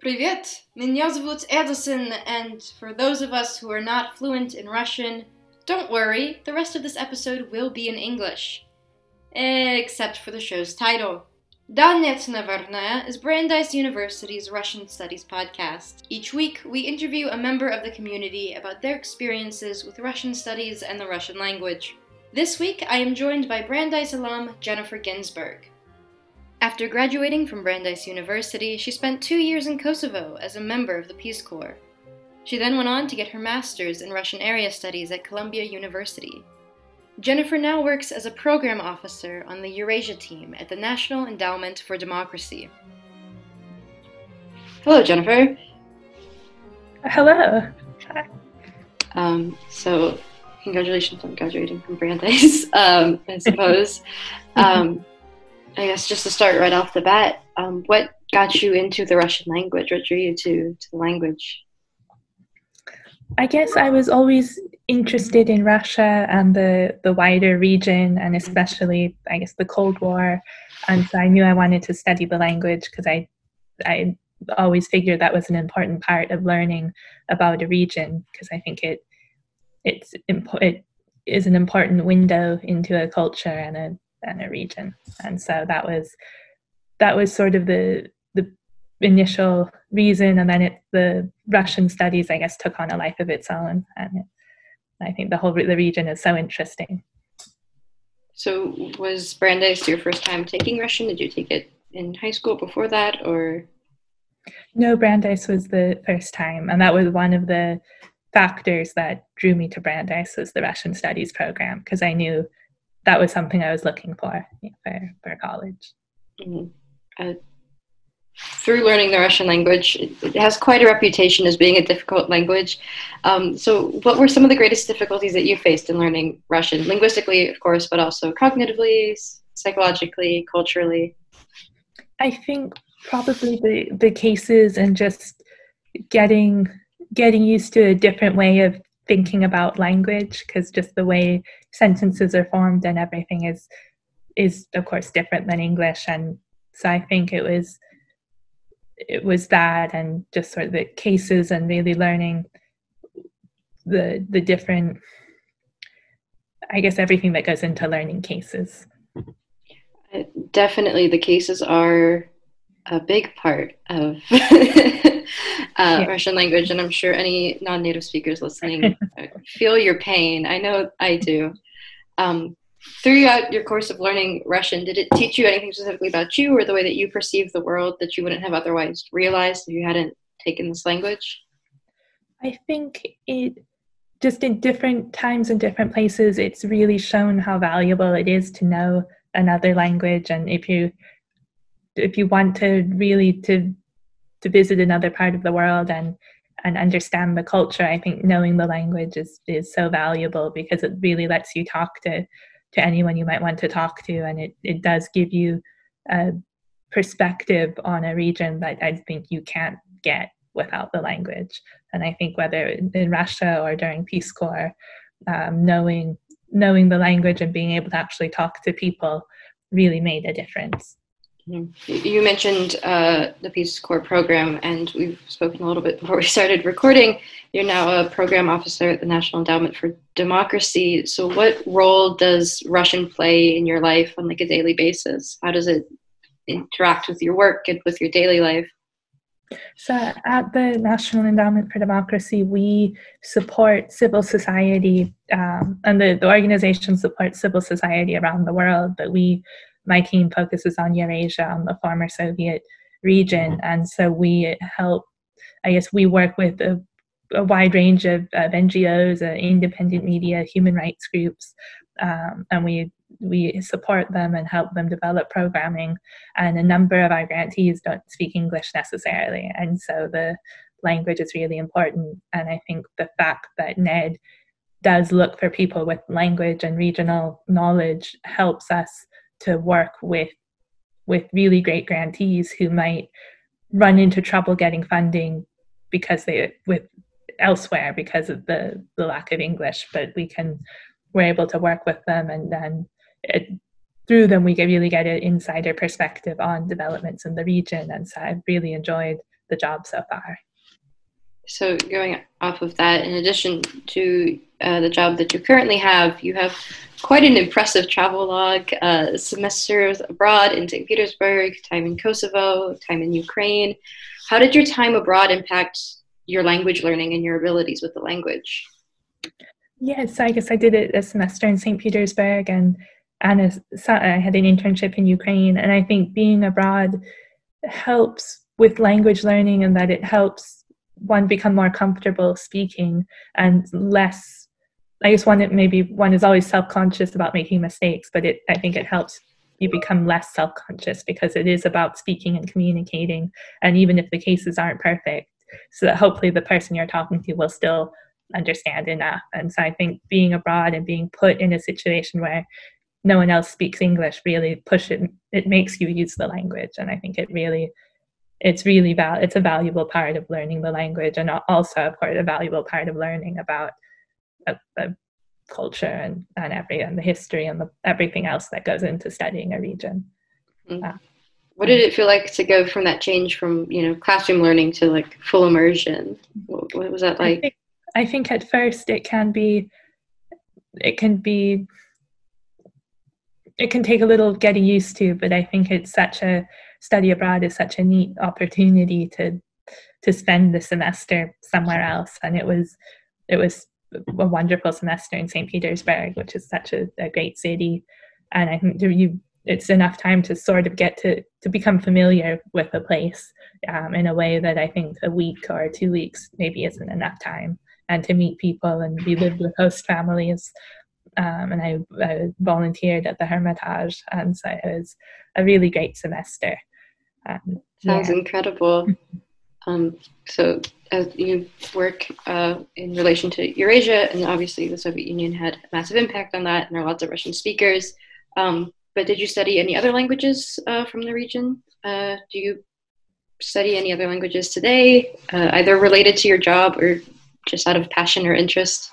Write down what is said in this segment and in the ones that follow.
Привет! Меня зовут Addison, and for those of us who are not fluent in Russian, don't worry, the rest of this episode will be in English. Except for the show's title. Danet Navarnaya is Brandeis University's Russian Studies podcast. Each week, we interview a member of the community about their experiences with Russian studies and the Russian language. This week, I am joined by Brandeis alum Jennifer Ginsburg. After graduating from Brandeis University, she spent two years in Kosovo as a member of the Peace Corps. She then went on to get her master's in Russian area studies at Columbia University. Jennifer now works as a program officer on the Eurasia team at the National Endowment for Democracy. Hello, Jennifer. Hello. Hi. Um, so, congratulations on graduating from Brandeis, um, I suppose. um, I guess just to start right off the bat, um, what got you into the Russian language? What drew you to, to the language? I guess I was always interested in Russia and the, the wider region, and especially, I guess, the Cold War. And so I knew I wanted to study the language because I, I always figured that was an important part of learning about a region because I think it, it's impo- it is an important window into a culture and a and a region. And so that was that was sort of the the initial reason, and then it, the Russian studies, I guess, took on a life of its own, and it, I think the whole the region is so interesting. So, was Brandeis your first time taking Russian? Did you take it in high school before that, or? No, Brandeis was the first time, and that was one of the factors that drew me to Brandeis was the Russian studies program because I knew that was something I was looking for for, for college. Mm-hmm. Uh, through learning the Russian language, it has quite a reputation as being a difficult language. Um, so, what were some of the greatest difficulties that you faced in learning Russian? Linguistically, of course, but also cognitively, psychologically, culturally? I think probably the, the cases and just getting getting used to a different way of thinking about language because just the way sentences are formed and everything is is of course different than English. And so I think it was it was that and just sort of the cases and really learning the the different i guess everything that goes into learning cases. Uh, definitely the cases are a big part of uh, yeah. russian language and i'm sure any non-native speakers listening feel your pain i know i do um, throughout your course of learning Russian, did it teach you anything specifically about you or the way that you perceive the world that you wouldn't have otherwise realized if you hadn't taken this language? I think it just in different times and different places, it's really shown how valuable it is to know another language. And if you if you want to really to to visit another part of the world and and understand the culture, I think knowing the language is is so valuable because it really lets you talk to to anyone you might want to talk to. And it, it does give you a perspective on a region that I think you can't get without the language. And I think whether in Russia or during Peace Corps, um, knowing knowing the language and being able to actually talk to people really made a difference. Mm-hmm. You mentioned uh, the Peace Corps program, and we've spoken a little bit before we started recording. You're now a program officer at the National Endowment for Democracy. So, what role does Russian play in your life on like a daily basis? How does it interact with your work and with your daily life? So, at the National Endowment for Democracy, we support civil society, um, and the, the organization supports civil society around the world. But we my team focuses on Eurasia, on the former Soviet region. Mm-hmm. And so we help, I guess, we work with a, a wide range of, of NGOs, uh, independent media, human rights groups, um, and we we support them and help them develop programming. And a number of our grantees don't speak English necessarily, and so the language is really important. And I think the fact that NED does look for people with language and regional knowledge helps us to work with with really great grantees who might run into trouble getting funding because they with elsewhere because of the the lack of english but we can we're able to work with them and then it, through them we really get an insider perspective on developments in the region and so i've really enjoyed the job so far. So, going off of that, in addition to uh, the job that you currently have, you have quite an impressive travel log uh, semesters abroad in St. Petersburg, time in Kosovo, time in Ukraine. How did your time abroad impact your language learning and your abilities with the language? Yes, I guess I did it a semester in St. Petersburg and and a, I had an internship in Ukraine. And I think being abroad helps with language learning and that it helps one become more comfortable speaking and less I guess one it maybe one is always self-conscious about making mistakes, but it I think it helps you become less self-conscious because it is about speaking and communicating. And even if the cases aren't perfect so that hopefully the person you're talking to will still understand enough. And so i think being abroad and being put in a situation where no one else speaks english really push it it makes you use the language. And i think it really it's really val it's a valuable part of learning the language and also of course a valuable part of learning about a, a culture and, and every and the history and the, everything else that goes into studying a region. Mm-hmm. Uh, what did it feel like to go from that change from you know classroom learning to like full immersion? What, what was that like? I think, I think at first it can be, it can be, it can take a little getting used to, but I think it's such a study abroad is such a neat opportunity to to spend the semester somewhere else, and it was it was a wonderful semester in St. Petersburg, which is such a, a great city. And I think you it's enough time to sort of get to to become familiar with a place um, in a way that I think a week or two weeks maybe isn't enough time, and to meet people and we lived with host families. Um, and I, I, volunteered at the Hermitage, and so it was a really great semester. Um, Sounds yeah. incredible. Um, so as you work uh, in relation to Eurasia, and obviously the Soviet Union had a massive impact on that, and there are lots of Russian speakers. Um, but did you study any other languages uh, from the region? Uh, do you study any other languages today, uh, either related to your job or just out of passion or interest?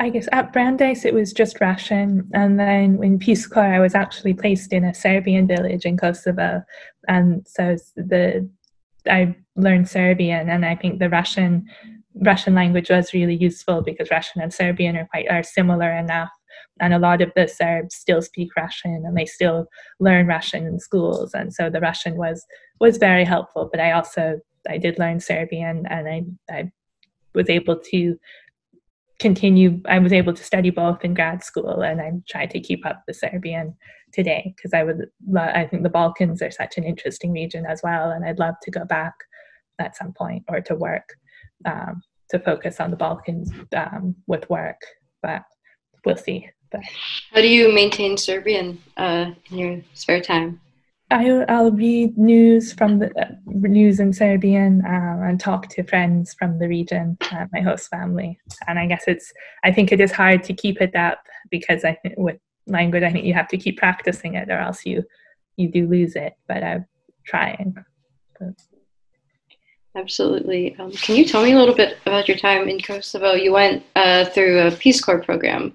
I guess at Brandeis it was just Russian, and then in Peace Corps I was actually placed in a Serbian village in Kosovo, and so the I learned Serbian, and I think the Russian Russian language was really useful because Russian and Serbian are quite are similar enough, and a lot of the Serbs still speak Russian and they still learn Russian in schools, and so the Russian was was very helpful. But I also I did learn Serbian, and I I was able to continue i was able to study both in grad school and i tried to keep up the serbian today because i would i think the balkans are such an interesting region as well and i'd love to go back at some point or to work um, to focus on the balkans um, with work but we'll see. But how do you maintain serbian uh, in your spare time I'll, I'll read news from the uh, news in Serbian um, and talk to friends from the region, uh, my host family. And I guess it's, I think it is hard to keep it up because I think with language, I think you have to keep practicing it or else you, you do lose it. But I'm trying. Absolutely. Um, can you tell me a little bit about your time in Kosovo? You went uh, through a Peace Corps program.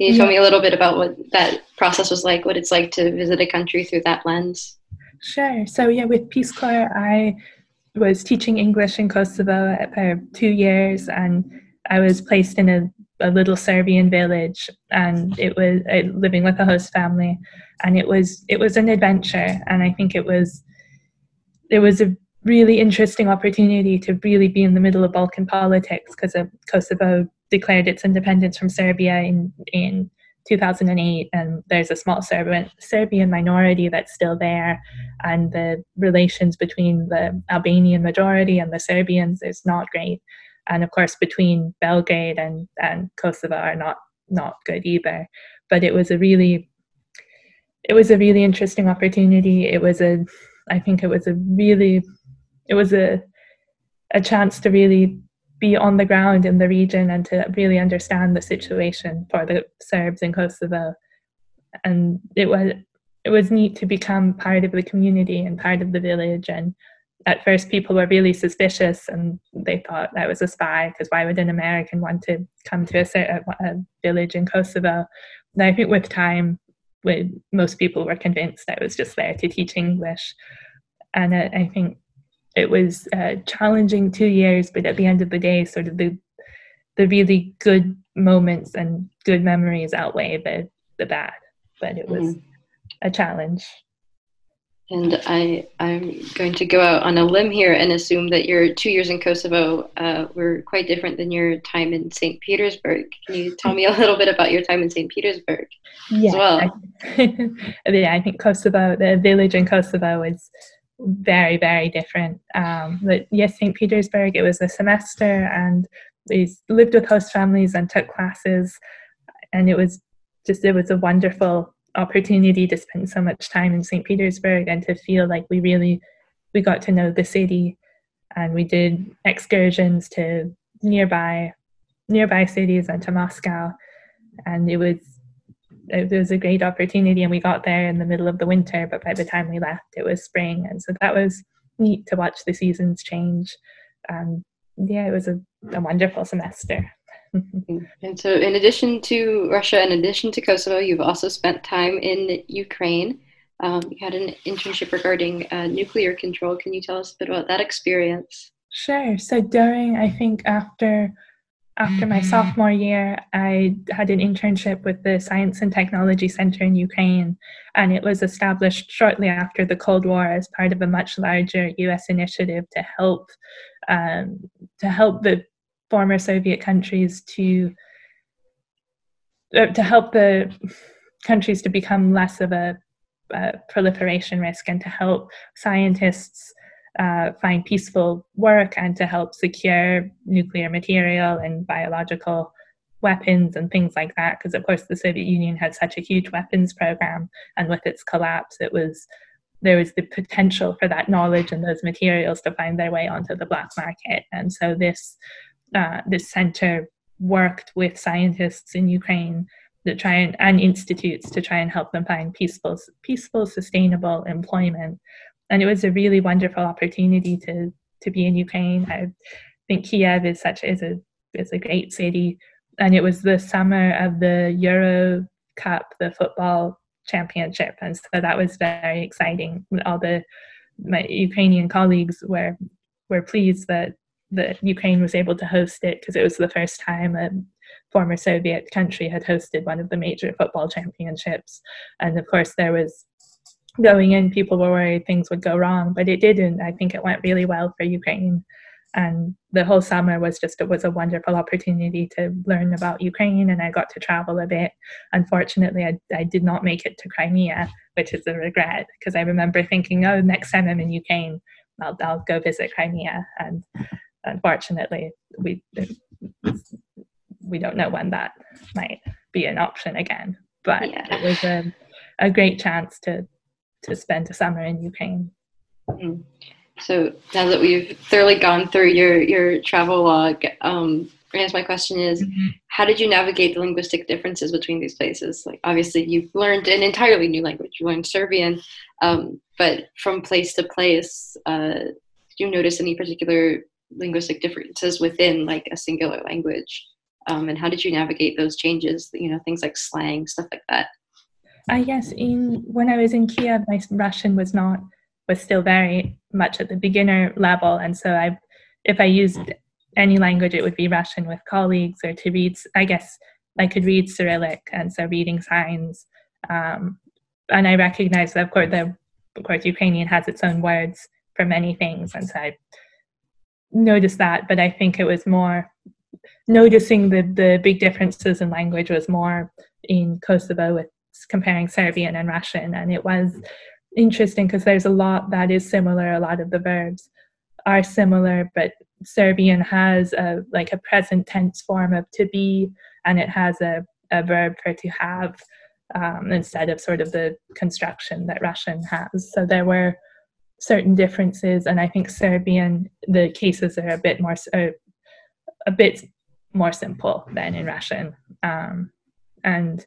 Can you tell me a little bit about what that process was like, what it's like to visit a country through that lens? Sure. So, yeah, with Peace Corps, I was teaching English in Kosovo for two years, and I was placed in a, a little Serbian village, and it was uh, living with a host family, and it was it was an adventure, and I think it was it was a really interesting opportunity to really be in the middle of Balkan politics because of Kosovo declared its independence from Serbia in in 2008 and there's a small Serbian Serbian minority that's still there and the relations between the Albanian majority and the Serbians is not great. And of course between Belgrade and and Kosovo are not not good either. But it was a really it was a really interesting opportunity. It was a I think it was a really it was a a chance to really be on the ground in the region and to really understand the situation for the Serbs in Kosovo. And it was it was neat to become part of the community and part of the village. And at first, people were really suspicious and they thought I was a spy because why would an American want to come to a, a village in Kosovo? And I think with time, with most people were convinced I was just there to teach English. And I, I think it was a challenging two years, but at the end of the day, sort of the the really good moments and good memories outweigh the the bad. But it was mm. a challenge. And I, I'm going to go out on a limb here and assume that your two years in Kosovo uh, were quite different than your time in St. Petersburg. Can you tell me a little bit about your time in St. Petersburg yeah, as well? I, yeah, I think Kosovo, the village in Kosovo is very, very different. Um, but yes, St. Petersburg, it was a semester and we lived with host families and took classes. And it was just, it was a wonderful opportunity to spend so much time in St. Petersburg and to feel like we really we got to know the city and we did excursions to nearby nearby cities and to Moscow and it was it was a great opportunity and we got there in the middle of the winter but by the time we left it was spring and so that was neat to watch the seasons change and yeah it was a, a wonderful semester and so, in addition to Russia, in addition to Kosovo, you've also spent time in Ukraine. Um, you had an internship regarding uh, nuclear control. Can you tell us a bit about that experience? Sure. So during, I think after after my sophomore year, I had an internship with the Science and Technology Center in Ukraine, and it was established shortly after the Cold War as part of a much larger U.S. initiative to help um, to help the former Soviet countries to uh, to help the countries to become less of a, a proliferation risk and to help scientists uh, find peaceful work and to help secure nuclear material and biological weapons and things like that because of course the soviet union had such a huge weapons program and with its collapse it was there was the potential for that knowledge and those materials to find their way onto the black market and so this uh, this center worked with scientists in Ukraine to try and, and institutes to try and help them find peaceful, peaceful, sustainable employment. And it was a really wonderful opportunity to to be in Ukraine. I think Kiev is such is a is a great city, and it was the summer of the Euro Cup, the football championship, and so that was very exciting. All the my Ukrainian colleagues were were pleased that that Ukraine was able to host it because it was the first time a former Soviet country had hosted one of the major football championships. And of course, there was going in, people were worried things would go wrong, but it didn't. I think it went really well for Ukraine. And the whole summer was just it was a wonderful opportunity to learn about Ukraine, and I got to travel a bit. Unfortunately, I, I did not make it to Crimea, which is a regret because I remember thinking, oh, next time I'm in Ukraine, I'll, I'll go visit Crimea. And unfortunately, we we don't know when that might be an option again. But yeah. it was a, a great chance to to spend a summer in Ukraine. Mm. So now that we've thoroughly gone through your your travel log, um, I guess my question is, mm-hmm. how did you navigate the linguistic differences between these places? Like, obviously, you've learned an entirely new language. You learned Serbian, um, but from place to place, uh, did you notice any particular linguistic differences within like a singular language um, and how did you navigate those changes you know things like slang stuff like that i guess in when i was in kiev my russian was not was still very much at the beginner level. And so i if i used any language it would be russian with colleagues or to read i guess i could read cyrillic. And so reading signs um, and i recognize that of course the of course ukrainian has its own words for many things. And so i noticed that, but I think it was more noticing the the big differences in language was more in Kosovo with comparing Serbian and Russian, and it was interesting because there's a lot that is similar. A lot of the verbs are similar, but Serbian has a like a present tense form of to be, and it has a, a verb for to have um, instead of sort of the construction that Russian has. So there were certain differences, and I think Serbian the cases are a bit more uh, a bit more simple than in Russian, um, and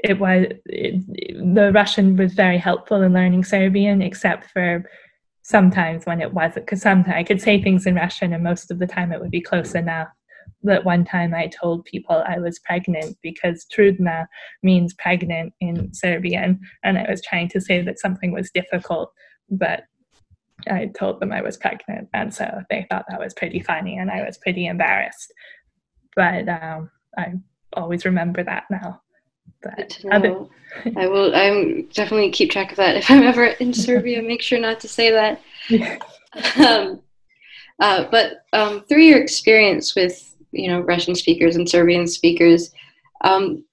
it was it, the Russian was very helpful in learning Serbian, except for sometimes when it wasn't, because sometimes I could say things in Russian, and most of the time it would be close enough. That one time I told people I was pregnant because trudna means pregnant in Serbian, and I was trying to say that something was difficult, but I told them I was pregnant, and so they thought that was pretty funny, and I was pretty embarrassed. But um, I always remember that now. But other- I will. I'm definitely keep track of that. If I'm ever in Serbia, make sure not to say that. um, uh, but um, through your experience with you know Russian speakers and Serbian speakers, um,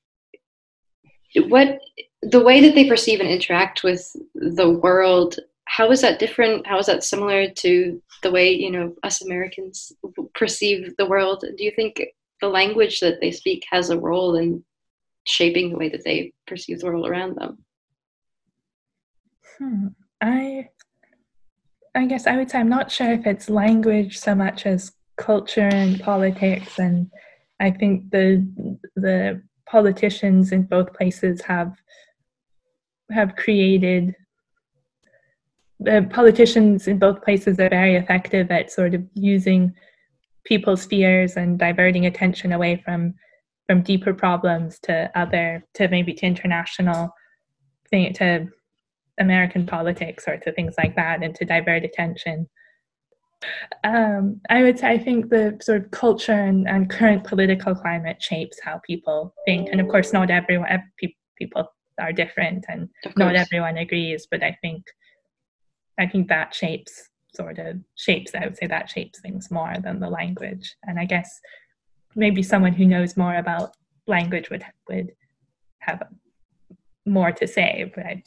what the way that they perceive and interact with the world how is that different how is that similar to the way you know us americans perceive the world do you think the language that they speak has a role in shaping the way that they perceive the world around them hmm. i i guess i would say i'm not sure if it's language so much as culture and politics and i think the the politicians in both places have have created the politicians in both places are very effective at sort of using people's fears and diverting attention away from from deeper problems to other to maybe to international thing to American politics or to things like that and to divert attention. Um, I would say I think the sort of culture and, and current political climate shapes how people think, and of course, not everyone every, people are different, and not everyone agrees. But I think I think that shapes sort of shapes. I would say that shapes things more than the language, and I guess maybe someone who knows more about language would would have more to say, but I,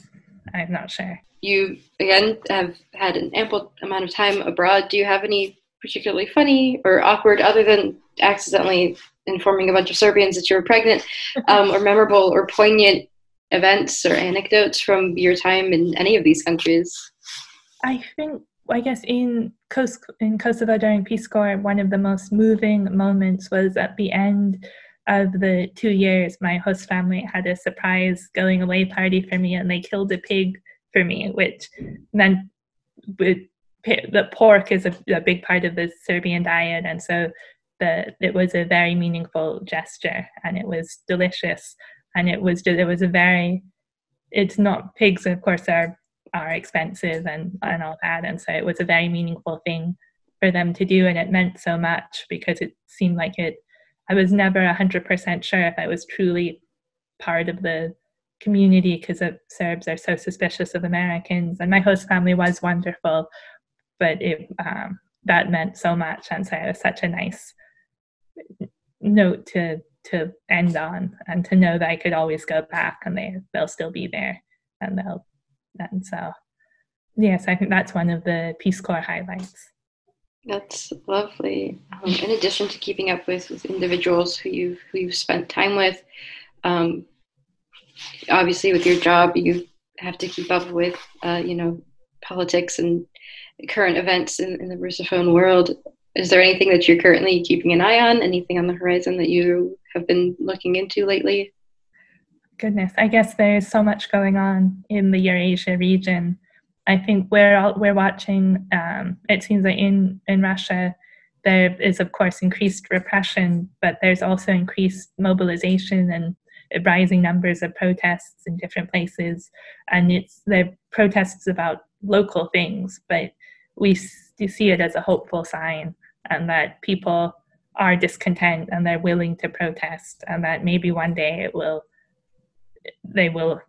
I'm not sure you again have had an ample amount of time abroad. Do you have any particularly funny or awkward, other than accidentally informing a bunch of Serbians that you were pregnant, um, or memorable or poignant events or anecdotes from your time in any of these countries? I think, I guess, in in Kosovo during Peace Corps, one of the most moving moments was at the end of the two years. My host family had a surprise going away party for me, and they killed a pig for me, which then with the pork is a, a, big part of the Serbian diet, and so the it was a very meaningful gesture, and it was delicious, and it was just, it was a very it's not pigs of course are are expensive and and all that, and so it was a very meaningful thing for them to do, and it meant so much because it seemed like it. I was never a hundred percent sure if I was truly part of the community because Serbs are so suspicious of Americans. And my host family was wonderful, but it um, that meant so much, and so it was such a nice note to to end on, and to know that I could always go back, and they they'll still be there, and they'll and so yes, I think that's one of the Peace Corps highlights. That's lovely. Um, in addition to keeping up with, with individuals who you've who you've spent time with, um, obviously with your job you have to keep up with uh, you know politics and current events in, in the russophone world is there anything that you're currently keeping an eye on anything on the horizon that you have been looking into lately goodness i guess there's so much going on in the eurasia region. I think we're all, we're watching um, it seems that in in russia there is of course increased repression but there's also increased mobilization and rising numbers of protests in different places, and it's the protests about local things, but we see it as a hopeful sign, and that people are discontent and they're willing to protest, and that maybe one day it will, they will,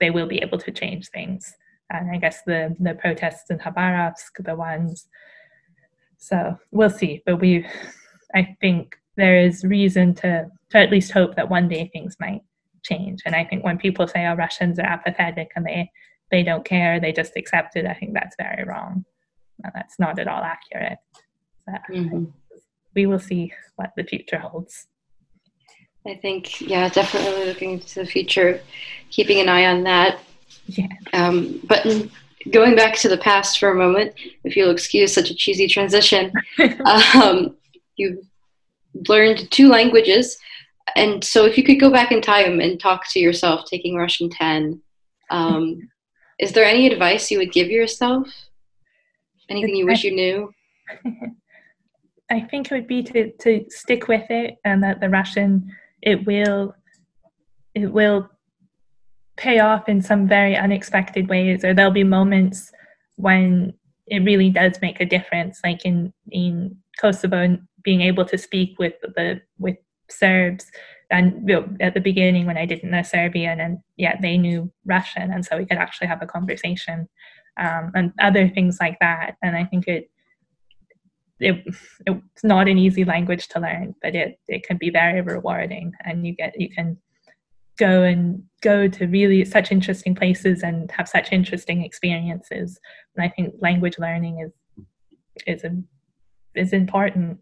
they will be able to change things. And I guess the the protests in Khabarovsk, the ones. So we'll see, but we, I think there is reason to to at least hope that one day things might change. And I think when people say, "Oh, Russians are apathetic and they they don't care, they just accept it," I think that's very wrong. And that's not at all accurate. So mm-hmm. We will see what the future holds. I think, yeah, definitely looking into the future, keeping an eye on that. Yeah. Um, but going back to the past for a moment, if you'll excuse such a cheesy transition, um, you've learned two languages. And so, if you could go back in time and talk to yourself taking Russian 10, um, is there any advice you would give yourself? Anything you wish you knew? I think it would be to, to stick with it and that the Russian, it will, it will pay off in some very unexpected ways, or there'll be moments when it really does make a difference. Like in in Kosovo, and being able to speak with the with Serbs, and you know, at the beginning when I didn't know Serbian, and yet they knew Russian, and so we could actually have a conversation, um, and other things like that. And I think it, it it's not an easy language to learn, but it it can be very rewarding, and you get you can go and go to really such interesting places and have such interesting experiences. And I think language learning is is a, is important.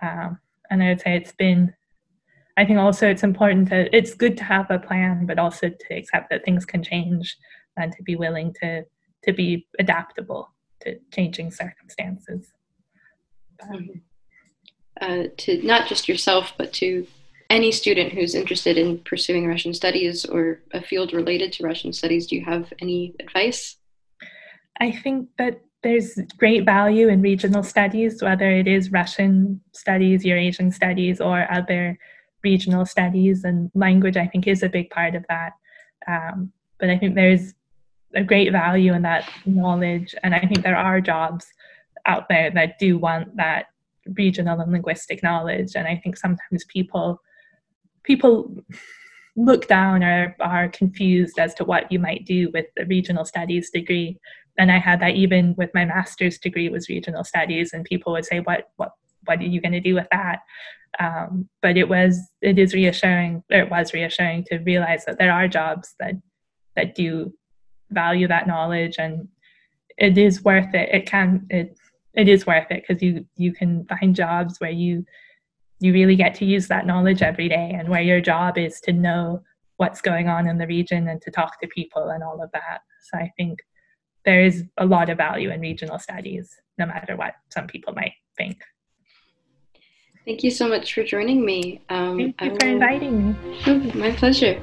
Um, and I would say it's been. I think also it's important to. It's good to have a plan, but also to accept that things can change and to be willing to to be adaptable to changing circumstances. Mm-hmm. Uh, to not just yourself, but to any student who's interested in pursuing Russian studies or a field related to Russian studies, do you have any advice? I think that there's great value in regional studies, whether it is Russian studies, Eurasian studies, or other regional studies. And language, I think, is a big part of that. Um, but I think there's a great value in that knowledge. And I think there are jobs out there that do want that regional and linguistic knowledge. And I think sometimes people people look down or are confused as to what you might do with the regional studies degree. And i had that even with my master's degree was regional studies and people would say what what what are you going to do with that? Um, but it was it is reassuring or it was reassuring to realize that there are jobs that that do value that knowledge and it is worth it. It can it it is worth it because you you can find jobs where you you really get to use that knowledge every day and where your job is to know what's going on in the region and to talk to people and all of that. So I think there is a lot of value in regional studies, no matter what some people might think. Thank you so much for joining me. Um, Thank you for inviting me. My pleasure.